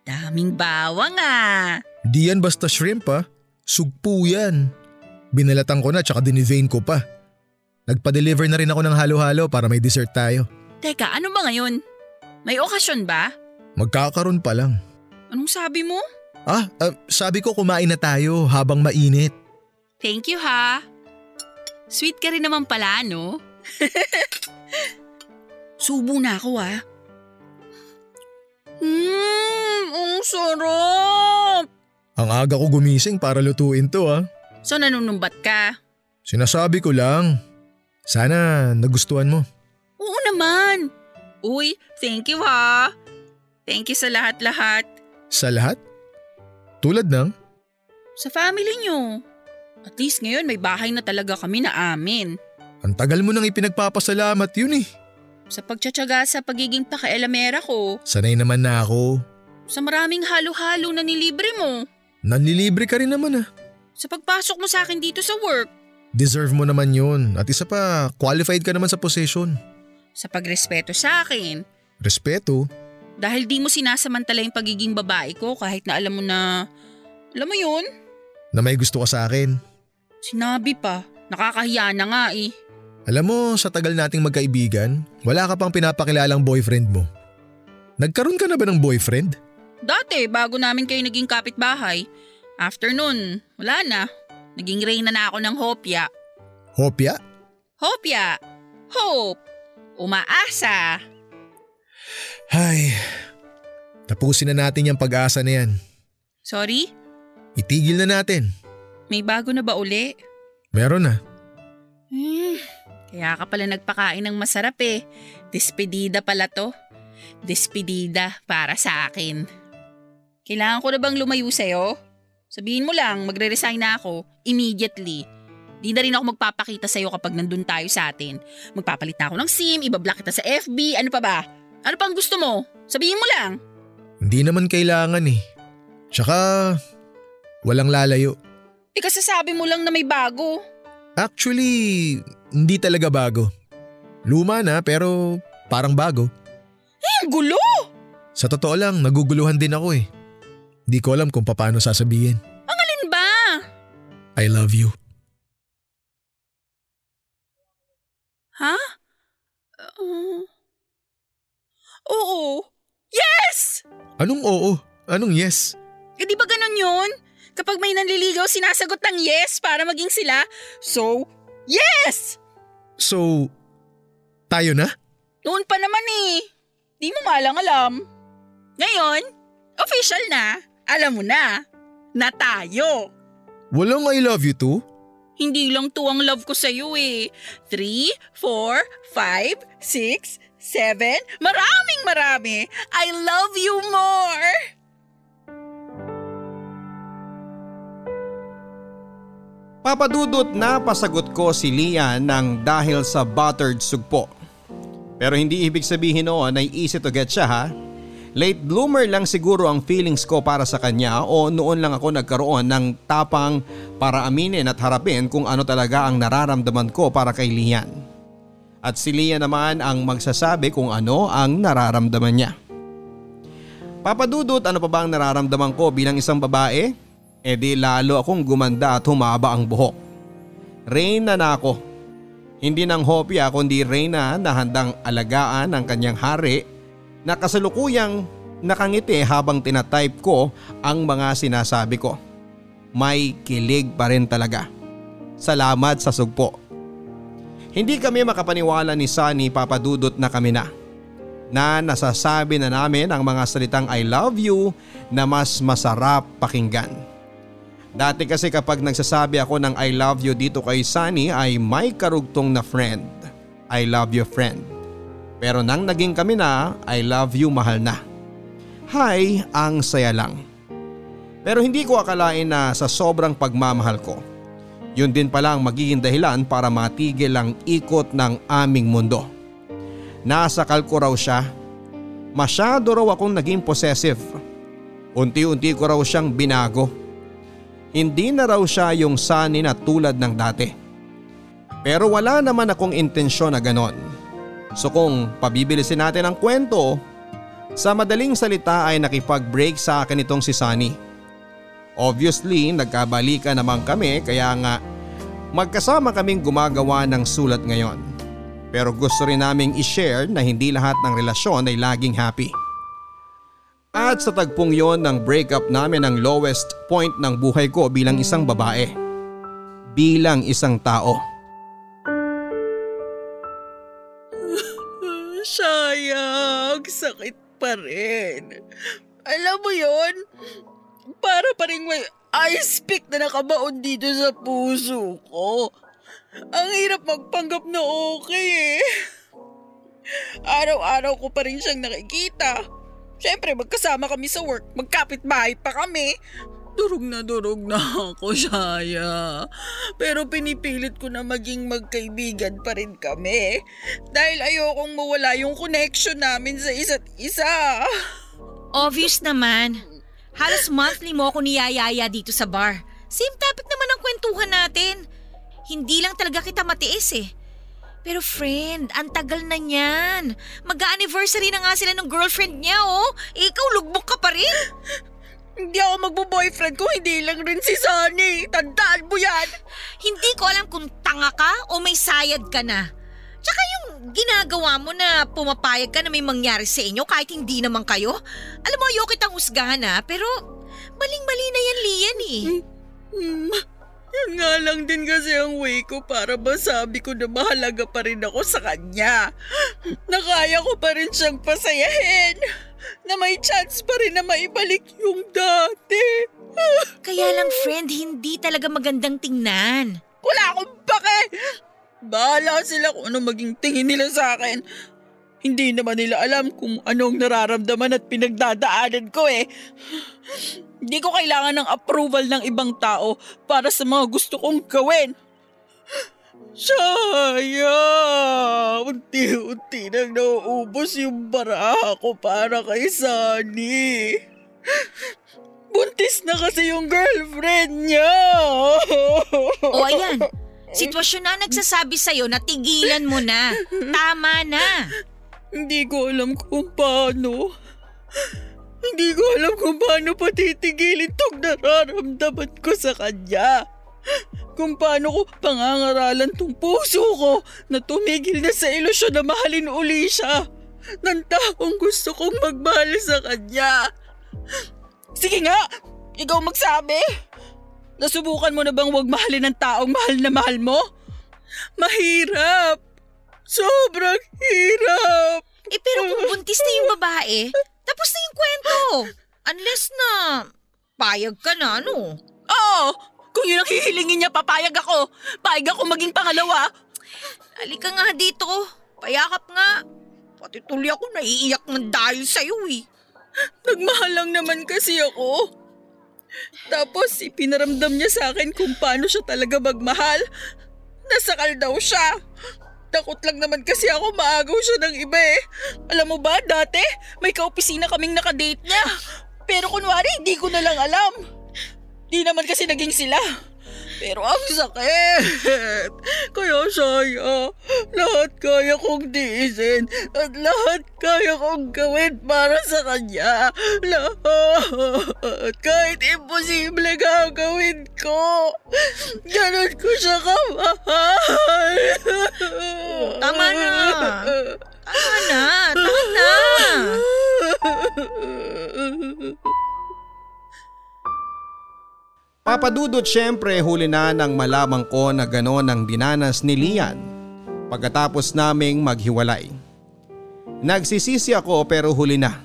Daming bawang ah. Di yan basta shrimp ha, sugpo yan. Binalatan ko na tsaka dinivain ko pa. Nagpa-deliver na rin ako ng halo-halo para may dessert tayo. Teka, ano ba ngayon? May okasyon ba? Magkakaroon pa lang. Anong sabi mo? Ah, ah, sabi ko kumain na tayo habang mainit. Thank you ha. Sweet ka rin naman pala, no? Subo na ako ah. Mmm, ang sarap! Ang aga ko gumising para lutuin to ha. So nanunumbat ka? Sinasabi ko lang. Sana nagustuhan mo. Oo naman. Uy, thank you ha. Thank you sa lahat-lahat. Sa lahat? Tulad ng? Sa family nyo. At least ngayon may bahay na talaga kami na amin. Ang tagal mo nang ipinagpapasalamat yun eh. Sa pagtsatsaga sa pagiging pakialamera ko. Sanay naman na ako. Sa maraming halo-halo na nilibre mo. Nanlilibre ka rin naman ah. Sa pagpasok mo sa akin dito sa work. Deserve mo naman yun. At isa pa, qualified ka naman sa position. Sa pagrespeto sa akin. Respeto? Dahil di mo sinasamantala yung pagiging babae ko kahit na alam mo na… Alam mo yun? Na may gusto ka sa akin. Sinabi pa. Nakakahiya na nga eh. Alam mo, sa tagal nating magkaibigan, wala ka pang pinapakilalang boyfriend mo. Nagkaroon ka na ba ng boyfriend? Dati, bago namin kayo naging kapitbahay. After nun, wala na. Naging reyna na ako ng hopya. Hopya? Hopya! Hope! Umaasa! Ay, tapusin na natin yung pag-asa na yan. Sorry? Itigil na natin. May bago na ba uli? Meron na. Hmm, kaya ka pala nagpakain ng masarap eh. Despedida pala to. Despedida para sa akin. Kailangan ko na bang lumayo sa'yo? Sabihin mo lang, magre-resign na ako immediately. Di na rin ako magpapakita sa'yo kapag nandun tayo sa atin. Magpapalit na ako ng SIM, ibablock kita sa FB, ano pa ba? Ano pang gusto mo? Sabihin mo lang. Hindi naman kailangan eh. Tsaka, walang lalayo. Eh kasasabi mo lang na may bago. Actually, hindi talaga bago. Luma na pero parang bago. Eh, gulo! Sa totoo lang, naguguluhan din ako eh. Hindi ko alam kung paano sasabihin. Ang alin ba? I love you. Ha? Uh, oo. Yes! Anong oo? Anong yes? Eh di ba ganun yun? Kapag may nanliligaw, sinasagot ng yes para maging sila. So, yes! So, tayo na? Noon pa naman eh. Di mo malang alam. Ngayon, official na. Alam mo na. Na tayo. Walang I love you too? Hindi lang to ang love ko sa'yo eh. Three, four, five, six, seven. Maraming marami. I love you more. Papadudot na pasagot ko si Lian ng dahil sa buttered sugpo. Pero hindi ibig sabihin noon ay easy to get siya ha. Late bloomer lang siguro ang feelings ko para sa kanya o noon lang ako nagkaroon ng tapang para aminin at harapin kung ano talaga ang nararamdaman ko para kay Lian. At si Lian naman ang magsasabi kung ano ang nararamdaman niya. Papadudot ano pa ba ang nararamdaman ko bilang isang babae? E di lalo akong gumanda at humaba ang buhok. Reyna na ako. Hindi nang hopya kundi Reyna na handang alagaan ang kanyang hari na kasalukuyang nakangiti habang tinatype ko ang mga sinasabi ko. May kilig pa rin talaga. Salamat sa sugpo. Hindi kami makapaniwala ni Sunny papadudot na kami na. Na nasasabi na namin ang mga salitang I love you na mas masarap pakinggan. Dati kasi kapag nagsasabi ako ng I love you dito kay Sunny ay may karugtong na friend. I love you friend. Pero nang naging kami na, I love you mahal na. Hi, ang saya lang. Pero hindi ko akalain na sa sobrang pagmamahal ko, yun din pala ang magiging dahilan para matigil ang ikot ng aming mundo. Nasakal ko raw siya. Masyado raw akong naging possessive. Unti-unti ko raw siyang binago. Hindi na raw siya yung sani na tulad ng dati. Pero wala naman akong intensyon na ganon. So kung pabibilisin natin ang kwento, sa madaling salita ay nakipag-break sa akin itong si Sunny. Obviously nagkabalikan naman kami kaya nga magkasama kaming gumagawa ng sulat ngayon. Pero gusto rin naming i-share na hindi lahat ng relasyon ay laging happy. At sa tagpong yon ng breakup namin ang lowest point ng buhay ko bilang isang babae. Bilang isang tao. Sayang, sakit pa rin. Alam mo yon para pa rin may ice pick na nakabaon dito sa puso ko. Ang hirap magpanggap na okay eh. Araw-araw ko pa rin siyang nakikita. Siyempre, magkasama kami sa work. Magkapit bahay pa kami. Durog na durog na ako, Shaya. Pero pinipilit ko na maging magkaibigan pa rin kami. Dahil ayokong mawala yung connection namin sa isa't isa. Obvious naman. Halos monthly mo ako niyayaya dito sa bar. Same topic naman ang kwentuhan natin. Hindi lang talaga kita matiis eh. Pero friend, ang tagal na niyan. Mag-anniversary na nga sila ng girlfriend niya oh. Ikaw lugbok ka pa rin. Hindi ako magbo-boyfriend kung hindi lang rin si Sunny. Tandaan mo yan. Hindi ko alam kung tanga ka o may sayad ka na. Tsaka yung ginagawa mo na pumapayag ka na may mangyari sa inyo kahit hindi naman kayo. Alam mo, ayoko kitang husgahan ha, pero maling-mali na yan, Lian eh. Hmm, yan nga lang din kasi ang way ko para masabi ko na mahalaga pa rin ako sa kanya. Nakaya ko pa rin siyang pasayahin. Na may chance pa rin na maibalik yung dati. Kaya lang friend, hindi talaga magandang tingnan. Wala akong pake! Bahala sila kung ano maging tingin nila sa akin. Hindi naman nila alam kung anong nararamdaman at pinagdadaanan ko eh. Hindi ko kailangan ng approval ng ibang tao para sa mga gusto kong gawin. Shaya! Unti-unti nang nauubos yung baraha ko para kay Sunny. Buntis na kasi yung girlfriend niya. O ayan, sitwasyon na nagsasabi sa'yo na tigilan mo na. Tama na. Hindi ko alam kung paano. Hindi ko alam kung paano patitigilin tong nararamdaman ko sa kanya. Kung paano ko pangangaralan tong puso ko na tumigil na sa ilusyon na mahalin uli siya ng taong gusto kong magmahal sa kanya. Sige nga, ikaw magsabi. Nasubukan mo na bang wag mahalin ng taong mahal na mahal mo? Mahirap. Sobrang hirap. Eh pero kung buntis na yung babae, tapos na yung kwento. Unless na payag ka na, ano? Oo, Kung yun ang hihilingin niya, papayag ako. Payag ako maging pangalawa. Halika nga dito. Payakap nga. Pati tuloy ako naiiyak ng dahil sa'yo eh. Nagmahal lang naman kasi ako. Tapos ipinaramdam niya sa akin kung paano siya talaga magmahal. Nasakal daw siya. Takot lang naman kasi ako maagaw siya ng iba eh. Alam mo ba, dati may kaopisina kaming nakadate niya. Pero kunwari, hindi ko na lang alam. Di naman kasi naging sila. Pero ang sakit. Kaya saya, lahat kaya kong tiisin at lahat kaya kong gawin para sa kanya. Lahat. Kahit imposible gagawin ko. Ganon ko siya kamahal. Tama na. Tama na. Tama na. Papadudot syempre huli na nang malamang ko na gano'n ang dinanas ni Lian pagkatapos naming maghiwalay. Nagsisisi ako pero huli na.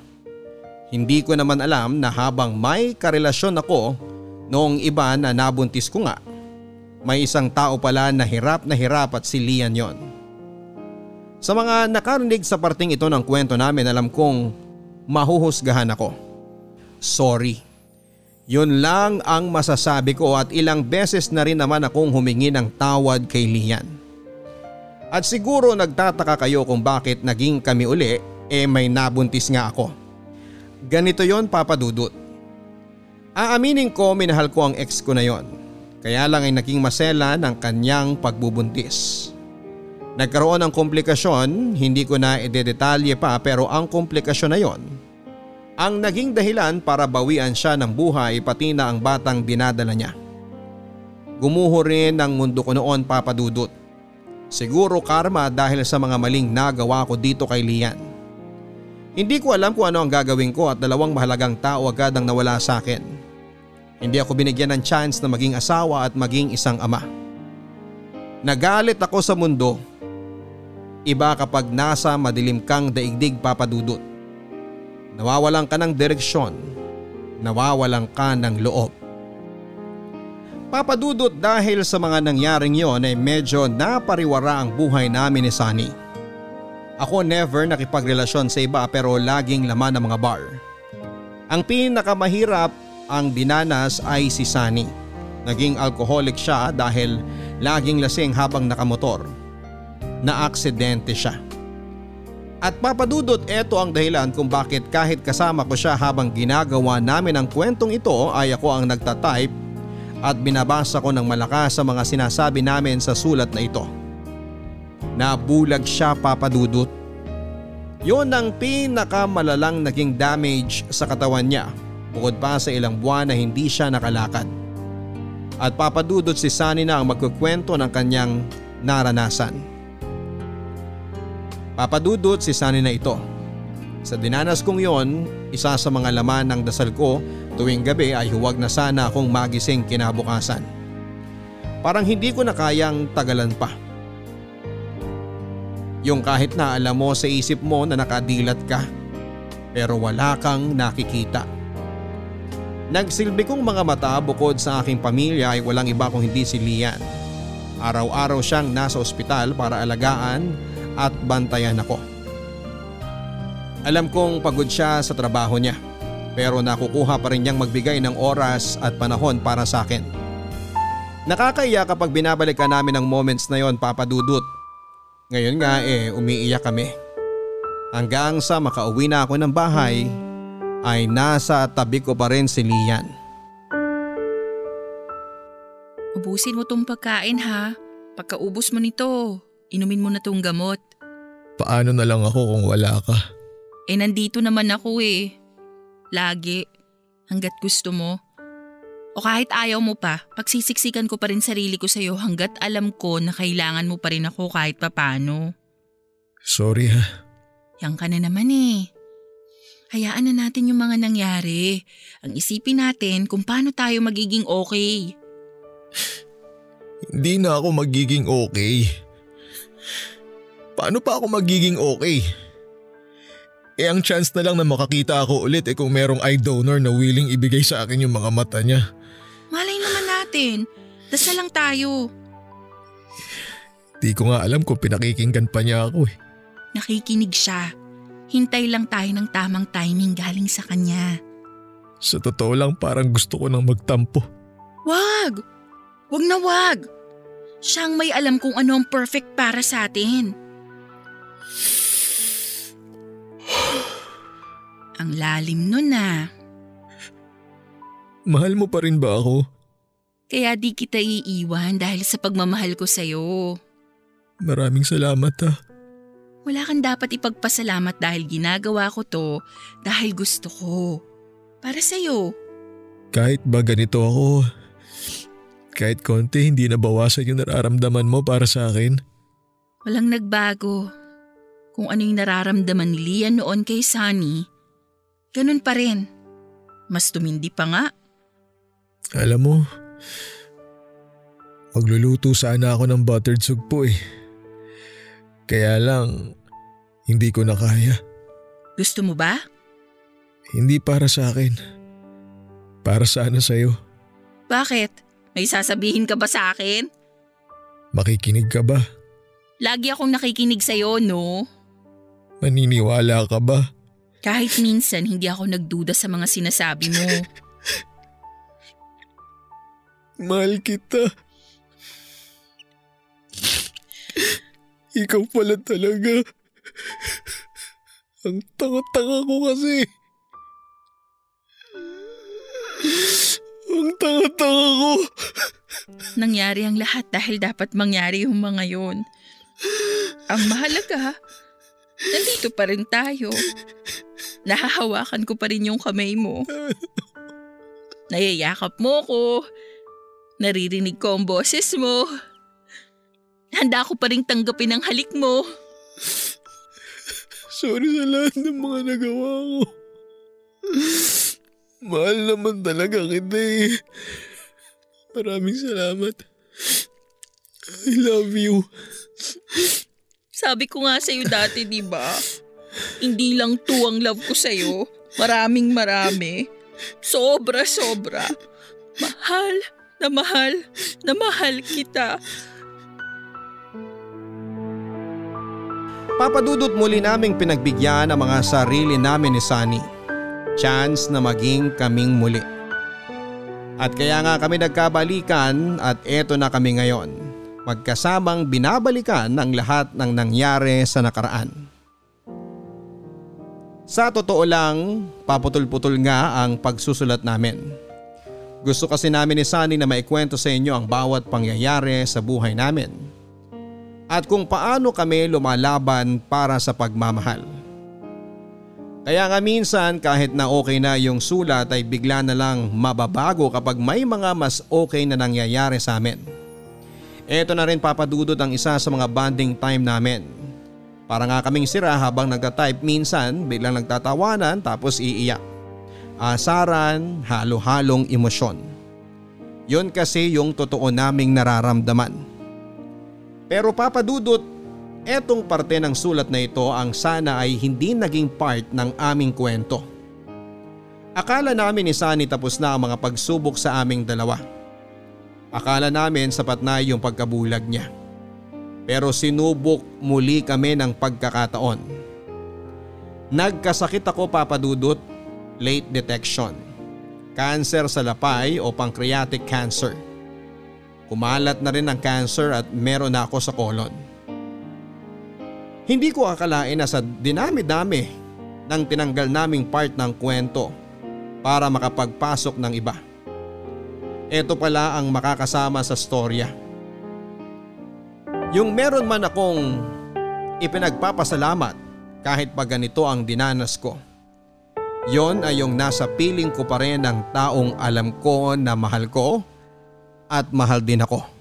Hindi ko naman alam na habang may karelasyon ako noong iba na nabuntis ko nga, may isang tao pala na hirap na hirap at si Lian yon. Sa mga nakarinig sa parting ito ng kwento namin alam kong mahuhusgahan ako. Sorry. Yun lang ang masasabi ko at ilang beses na rin naman akong humingi ng tawad kay Lian. At siguro nagtataka kayo kung bakit naging kami uli eh may nabuntis nga ako. Ganito yon papadudot. Aaminin ko minahal ko ang ex ko na yon. Kaya lang ay naging masela ng kanyang pagbubuntis. Nagkaroon ng komplikasyon, hindi ko na idedetalye pa pero ang komplikasyon na yon ang naging dahilan para bawian siya ng buhay pati na ang batang dinadala niya. Gumuho rin ang mundo ko noon papadudot. Siguro karma dahil sa mga maling nagawa ko dito kay Lian. Hindi ko alam kung ano ang gagawin ko at dalawang mahalagang tao agad ang nawala sa akin. Hindi ako binigyan ng chance na maging asawa at maging isang ama. Nagalit ako sa mundo. Iba kapag nasa madilim kang daigdig papadudot. Nawawalan ka ng direksyon. Nawawalan ka ng loob. Papadudot dahil sa mga nangyaring yon ay medyo napariwara ang buhay namin ni Sunny. Ako never nakipagrelasyon sa iba pero laging laman ng mga bar. Ang pinakamahirap ang dinanas ay si Sunny. Naging alcoholic siya dahil laging lasing habang nakamotor. Na-aksidente siya. At papadudot ito ang dahilan kung bakit kahit kasama ko siya habang ginagawa namin ang kwentong ito ay ako ang nagtatype at binabasa ko ng malakas sa mga sinasabi namin sa sulat na ito. Nabulag siya papadudot. Yon ang pinakamalalang naging damage sa katawan niya bukod pa sa ilang buwan na hindi siya nakalakad. At papadudot si Sunny na ang magkukwento ng kanyang naranasan. Papadudot si Sunny na ito. Sa dinanas kong yon, isa sa mga laman ng dasal ko tuwing gabi ay huwag na sana akong magising kinabukasan. Parang hindi ko na kayang tagalan pa. Yung kahit na alam mo sa isip mo na nakadilat ka pero wala kang nakikita. Nagsilbi kong mga mata bukod sa aking pamilya ay walang iba kung hindi si Lian. Araw-araw siyang nasa ospital para alagaan at bantayan ako. Alam kong pagod siya sa trabaho niya pero nakukuha pa rin niyang magbigay ng oras at panahon para sa akin. Nakakaiya kapag binabalikan namin ang moments na yon papadudot. Ngayon nga eh umiiyak kami. Hanggang sa makauwi na ako ng bahay ay nasa tabi ko pa rin si Lian. Ubusin mo tong pagkain ha. Pagkaubos mo nito, Inumin mo na tong gamot. Paano na lang ako kung wala ka? Eh nandito naman ako eh. Lagi. Hanggat gusto mo. O kahit ayaw mo pa, pagsisiksikan ko pa rin sarili ko sa'yo hanggat alam ko na kailangan mo pa rin ako kahit papano. Sorry ha. Yan ka na naman eh. Hayaan na natin yung mga nangyari. Ang isipin natin kung paano tayo magiging okay. Hindi na ako magiging okay. Paano pa ako magiging okay? Eh ang chance na lang na makakita ako ulit eh kung merong eye donor na willing ibigay sa akin yung mga mata niya. Malay naman natin. Dasal lang tayo. Di ko nga alam kung pinakikinggan pa niya ako eh. Nakikinig siya. Hintay lang tayo ng tamang timing galing sa kanya. Sa totoo lang parang gusto ko nang magtampo. Wag! Wag na wag! Siya ang may alam kung ano ang perfect para sa atin. ang lalim nun na. Mahal mo pa rin ba ako? Kaya di kita iiwan dahil sa pagmamahal ko sa'yo. Maraming salamat ha. Wala kang dapat ipagpasalamat dahil ginagawa ko to dahil gusto ko. Para sa'yo. Kahit ba ganito ako, kahit konti hindi nabawasan yung nararamdaman mo para sa akin. Walang nagbago. Kung ano yung nararamdaman ni Lian noon kay Sunny, ganun pa rin. Mas tumindi pa nga. Alam mo, magluluto sana ako ng buttered sugpo eh. Kaya lang, hindi ko na kaya. Gusto mo ba? Hindi para sa akin. Para sana sa'yo. Bakit? May sasabihin ka ba sa akin? Makikinig ka ba? Lagi akong nakikinig sa'yo, no? Maniniwala ka ba? Kahit minsan hindi ako nagduda sa mga sinasabi mo. Mahal kita. Ikaw pala talaga. Ang tanga-tanga ko kasi. Ang tanga-tanga ko. Nangyari ang lahat dahil dapat mangyari yung mga yon. Ang mahalaga, nandito pa rin tayo. Nahahawakan ko pa rin yung kamay mo. Nayayakap mo ko. Naririnig ko ang boses mo. Handa ko pa rin tanggapin ang halik mo. Sorry sa lahat ng mga nagawa ko. Mahal naman talaga kita eh. Maraming salamat. I love you. Sabi ko nga sa'yo dati, di ba? Hindi lang two ang love ko sa'yo. Maraming marami. Sobra, sobra. Mahal, na mahal, na mahal kita. Papadudot muli naming pinagbigyan ang mga sarili namin ni Sunny. Chance na maging kaming muli. At kaya nga kami nagkabalikan at eto na kami ngayon. Magkasamang binabalikan ang lahat ng nangyari sa nakaraan. Sa totoo lang, paputol-putol nga ang pagsusulat namin. Gusto kasi namin ni Sunny na maikwento sa inyo ang bawat pangyayari sa buhay namin at kung paano kami lumalaban para sa pagmamahal. Kaya nga minsan kahit na okay na yung sulat ay bigla na lang mababago kapag may mga mas okay na nangyayari sa amin. Ito na rin papadudod ang isa sa mga bonding time namin. Para nga kaming sira habang nagtatype minsan biglang nagtatawanan tapos iiyak. Asaran, halo-halong emosyon. Yon kasi yung totoo naming nararamdaman. Pero papadudot, etong parte ng sulat na ito ang sana ay hindi naging part ng aming kwento. Akala namin ni Sunny tapos na ang mga pagsubok sa aming dalawa. Akala namin sapat na yung pagkabulag niya. Pero sinubok muli kami ng pagkakataon. Nagkasakit ako papadudot, late detection. Cancer sa lapay o pancreatic cancer. Kumalat na rin ang cancer at meron na ako sa colon. Hindi ko akalain na sa dinami-dami ng tinanggal naming part ng kwento para makapagpasok ng iba. Ito pala ang makakasama sa storya. Yung meron man akong ipinagpapasalamat kahit pa ganito ang dinanas ko. Yon ay yung nasa piling ko pa rin ng taong alam ko na mahal ko at mahal din ako.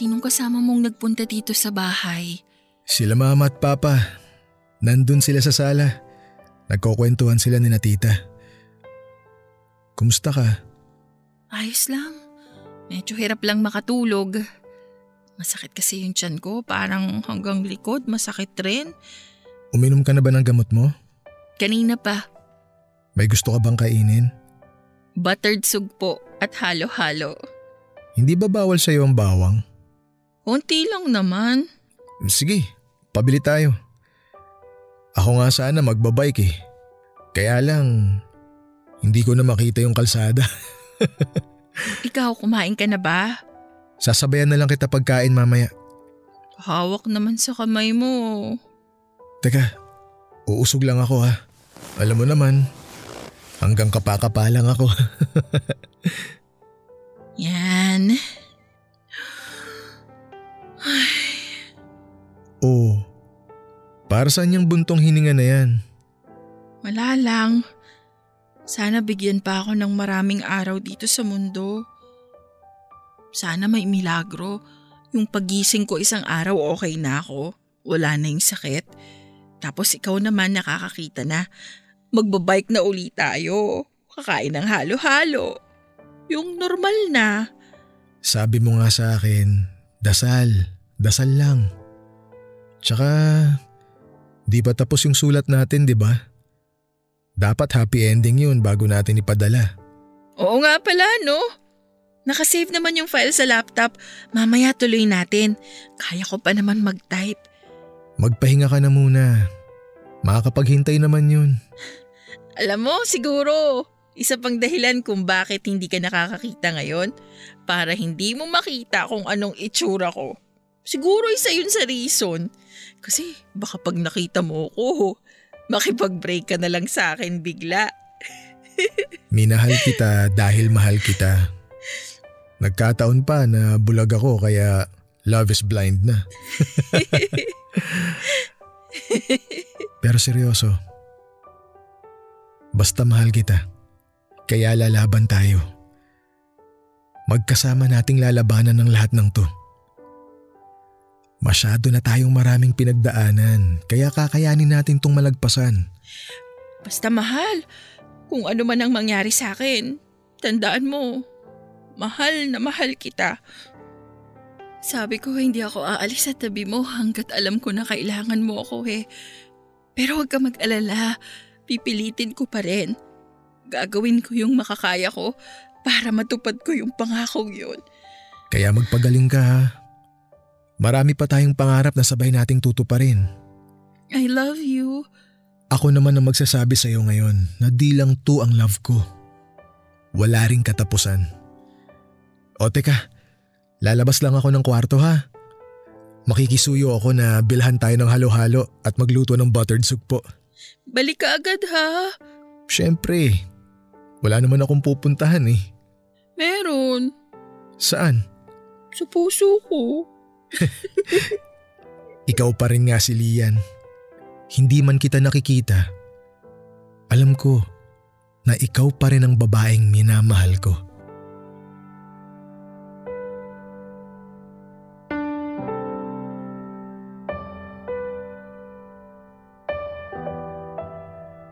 Sinong kasama mong nagpunta dito sa bahay? Sila mama at papa. Nandun sila sa sala. Nagkukwentuhan sila ni na tita. Kumusta ka? Ayos lang. Medyo hirap lang makatulog. Masakit kasi yung tiyan ko, parang hanggang likod, masakit rin. Uminom ka na ba ng gamot mo? Kanina pa, May gusto ka bang kainin? Buttered sugpo at halo-halo. Hindi ba bawal sa'yo ang bawang? Konti lang naman. Sige, pabili tayo. Ako nga sana magbabike eh. Kaya lang, hindi ko na makita yung kalsada. Ikaw, kumain ka na ba? Sasabayan na lang kita pagkain mamaya. Hawak naman sa kamay mo. Teka, uusog lang ako ha. Alam mo naman, hanggang kapakapa lang ako. Yan. Oh, para saan yung buntong hininga na yan? Wala lang. Sana bigyan pa ako ng maraming araw dito sa mundo. Sana may milagro. Yung pagising ko isang araw okay na ako. Wala na yung sakit. Tapos ikaw naman nakakakita na. Magbabike na uli tayo. Kakain ng halo-halo. Yung normal na. Sabi mo nga sa akin, dasal, dasal lang. Tsaka, di pa tapos yung sulat natin, di ba? Dapat happy ending yun bago natin ipadala. Oo nga pala, no? Nakasave naman yung file sa laptop. Mamaya tuloy natin. Kaya ko pa naman mag-type. Magpahinga ka na muna. Makakapaghintay naman yun. Alam mo, siguro, isa pang dahilan kung bakit hindi ka nakakakita ngayon para hindi mo makita kung anong itsura ko. Siguro isa yun sa reason. Kasi baka pag nakita mo ko, makipag-break ka na lang sa akin bigla. Minahal kita dahil mahal kita. Nagkataon pa na bulag ako kaya love is blind na. Pero seryoso, basta mahal kita, kaya lalaban tayo. Magkasama nating lalabanan ng lahat ng to. Masyado na tayong maraming pinagdaanan, kaya kakayanin natin tong malagpasan. Basta mahal, kung ano man ang mangyari sa akin, tandaan mo, mahal na mahal kita. Sabi ko hindi ako aalis sa tabi mo hanggat alam ko na kailangan mo ako eh. Pero huwag ka mag-alala, pipilitin ko pa rin. Gagawin ko yung makakaya ko para matupad ko yung pangako yun. Kaya magpagaling ka ha. Marami pa tayong pangarap na sabay nating tutuparin. I love you. Ako naman ang magsasabi sa iyo ngayon na di lang to ang love ko. Wala ring katapusan. O teka, lalabas lang ako ng kwarto ha. Makikisuyo ako na bilhan tayo ng halo-halo at magluto ng buttered sugpo. Balik ka agad ha. Siyempre, wala naman akong pupuntahan eh. Meron. Saan? Sa puso ko. Ikaw pa rin nga si Lian. Hindi man kita nakikita. Alam ko na ikaw pa rin ang babaeng minamahal ko.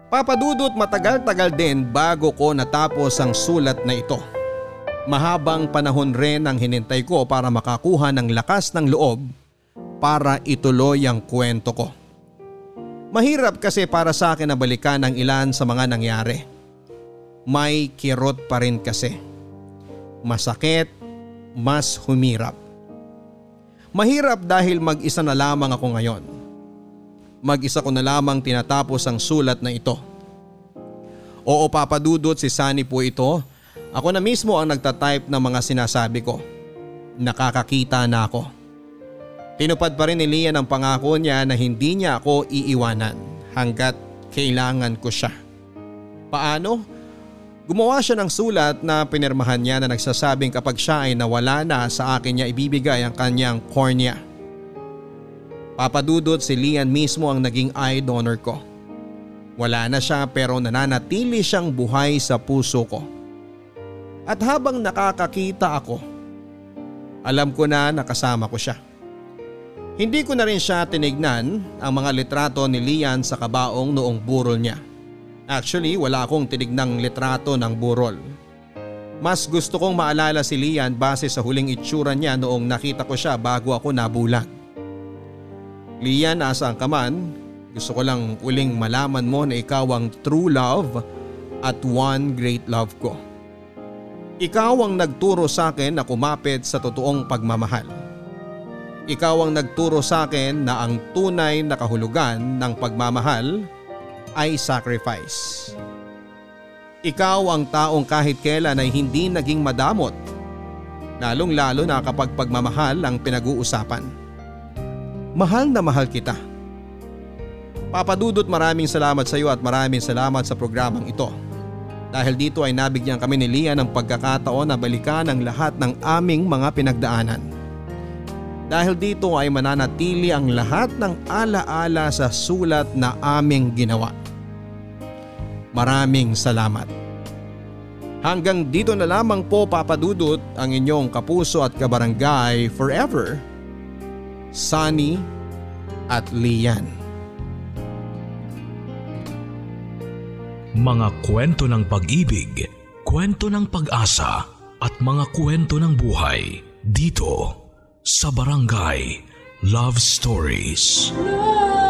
Papadudot matagal-tagal din bago ko natapos ang sulat na ito. Mahabang panahon rin ang hinintay ko para makakuha ng lakas ng loob para ituloy ang kwento ko. Mahirap kasi para sa akin na balikan ang ilan sa mga nangyari. May kirot pa rin kasi. Masakit, mas humirap. Mahirap dahil mag-isa na lamang ako ngayon. Mag-isa ko na lamang tinatapos ang sulat na ito. Oo papadudot si Sunny po ito. Ako na mismo ang nagtatype ng mga sinasabi ko. Nakakakita na ako. Tinupad pa rin ni Lian ang pangako niya na hindi niya ako iiwanan hanggat kailangan ko siya. Paano? Gumawa siya ng sulat na pinirmahan niya na nagsasabing kapag siya ay nawala na sa akin niya ibibigay ang kanyang cornea. Papadudot si Lian mismo ang naging eye donor ko. Wala na siya pero nananatili siyang buhay sa puso ko. At habang nakakakita ako, alam ko na nakasama ko siya. Hindi ko na rin siya tinignan ang mga litrato ni Lian sa kabaong noong burol niya. Actually wala akong tinignang litrato ng burol. Mas gusto kong maalala si Lian base sa huling itsura niya noong nakita ko siya bago ako nabulag. Lian, asaan ka man? Gusto ko lang uling malaman mo na ikaw ang true love at one great love ko. Ikaw ang nagturo sa akin na kumapit sa totoong pagmamahal. Ikaw ang nagturo sa akin na ang tunay na kahulugan ng pagmamahal ay sacrifice. Ikaw ang taong kahit kailan ay hindi naging madamot, lalong lalo na kapag pagmamahal ang pinag-uusapan. Mahal na mahal kita. Papadudot maraming salamat sa iyo at maraming salamat sa programang ito. Dahil dito ay nabigyan kami ni Lia ng pagkakataon na balikan ang lahat ng aming mga pinagdaanan. Dahil dito ay mananatili ang lahat ng alaala sa sulat na aming ginawa. Maraming salamat. Hanggang dito na lamang po papadudot ang inyong kapuso at kabarangay forever, Sunny at Lian. Mga kwento ng pag-ibig, kwento ng pag-asa at mga kwento ng buhay dito sa Barangay Love Stories. Love.